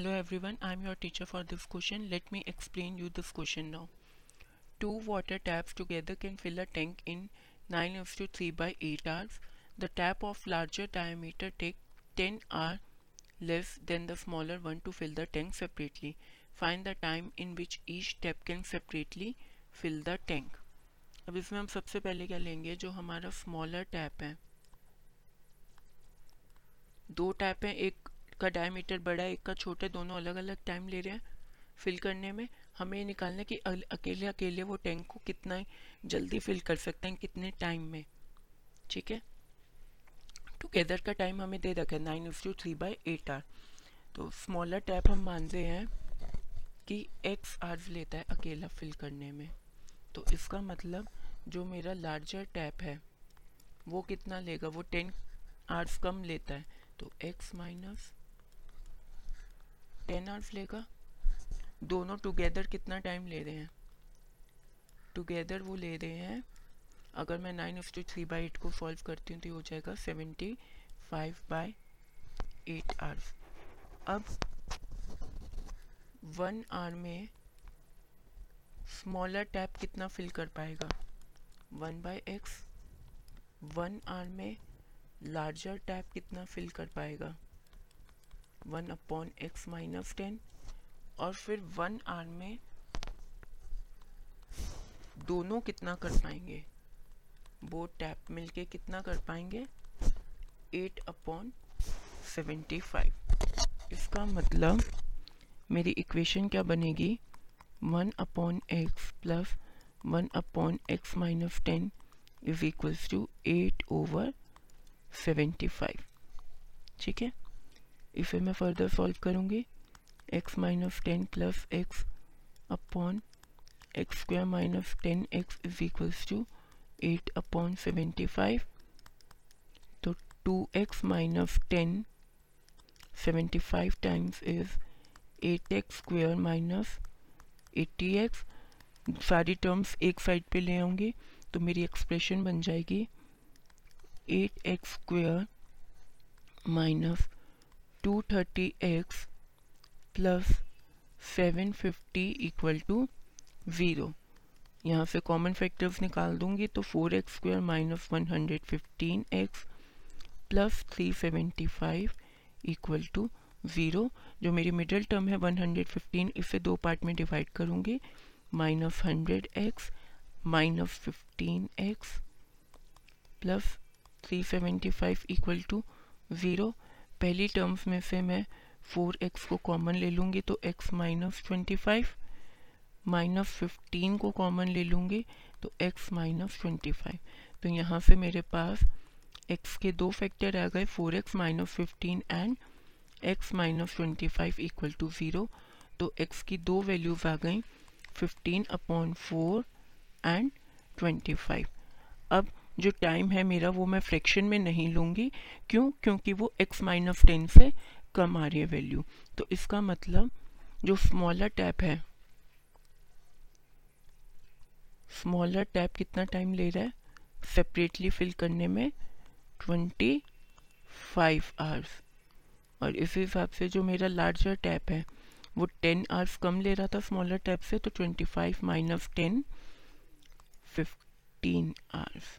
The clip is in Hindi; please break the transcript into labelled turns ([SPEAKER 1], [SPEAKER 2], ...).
[SPEAKER 1] Hello every one I am your teacher for this question let me explain you this question now two water taps together can fill a tank in nine of two three by eight hours the tap of larger diameter take ten hour less than the smaller one to fill the tank separately find the time in which each tap can separately fill the tank अब इसमें हम सबसे पहले क्या लेंगे? जो हमारा स्मॉलर टैप है। दो टैप हैं, एक का डायमीटर बड़ा है, एक का छोटा दोनों अलग अलग टाइम ले रहे हैं फिल करने में। हमें ये निकालना कि अकेले अकेले वो टैंक को कितना जल्दी फिल कर सकते हैं, कितने टाइम में। ठीक है? टुगेदर का टाइम हमें दे रखा है nine is two three by eight hour तो स्मॉलर टैप हम मानते हैं कि एक्स आर्स लेता है अकेला फिल करने में। तो इसका मतलब जो मेरा लार्जर टैप है, वो कितना लेगा? वो टेन आर्स कम लेता है। तो एक्स माइनस टेन आवर्स लेगा। दोनों टुगेदर कितना टाइम ले रहे हैं? टुगेदर वो ले रहे हैं, अगर मैं nine of two three by eight को सॉल्व करती हूँ तो हो जाएगा seventy five by eight hours अब वन आवर में स्मॉलर टैप कितना फिल कर पाएगा? One by x one hour में लार्जर टैप कितना फिल कर पाएगा? One upon x minus ten और फिर वन आर में दोनों कितना कर पाएँगे? वो टैप मिलके कितना कर पाएँगे? Eight upon seventy five. इसका मतलब मेरी इक्वेशन क्या बनेगी? One upon x plus one upon x minus ten is equals to eight over seventy five. ठीक है? इसे मैं फर्दर सॉल्व करूँगी x minus ten plus x upon x square minus ten x is equals to eight upon seventy five तो two x minus ten seventy five times is eight x square minus eighty x सारी टर्म्स एक साइड पे ले आऊँगी तो मेरी एक्सप्रेशन बन जाएगी eight x square minus two thirty x plus seven fifty equal to zero यहाँ से कॉमन फैक्टर्स निकाल दूँगी तो four x square minus one hundred fifteen x plus three seventy five equal to zero जो मेरी मिडिल टर्म है वन हंड्रेड फिफ्टीन इसे दो पार्ट में डिवाइड करूँगी. Minus hundred x minus fifteen x plus three seventy five equal to zero पहली टर्म्स में से मैं फोर एक्स को कॉमन ले लूँगी तो x minus twenty five minus fifteen को कॉमन ले लूँगी तो एक्स माइनस ट्वेंटी फाइव तो यहाँ से मेरे पास एक्स के दो फैक्टर आ गए four x minus fifteen and x minus twenty five equal to zero तो एक्स की दो वैल्यूज़ आ गई fifteen upon four and twenty five अब जो टाइम है मेरा, वो मैं फ्रैक्शन में नहीं लूँगी। क्यों? क्योंकि वो एक्स माइनस टेन से कम आ रही है वैल्यू तो इसका मतलब जो स्मॉलर टैप है स्मॉलर टैप कितना टाइम ले रहा है? सेपरेटली फिल करने में ट्वेंटी फाइव आवर्स और इस हिसाब से जो मेरा लार्जर टैप है, वो टेन आवर्स कम ले रहा था स्मॉलर टैप से तो twenty five minus ten fifteen hours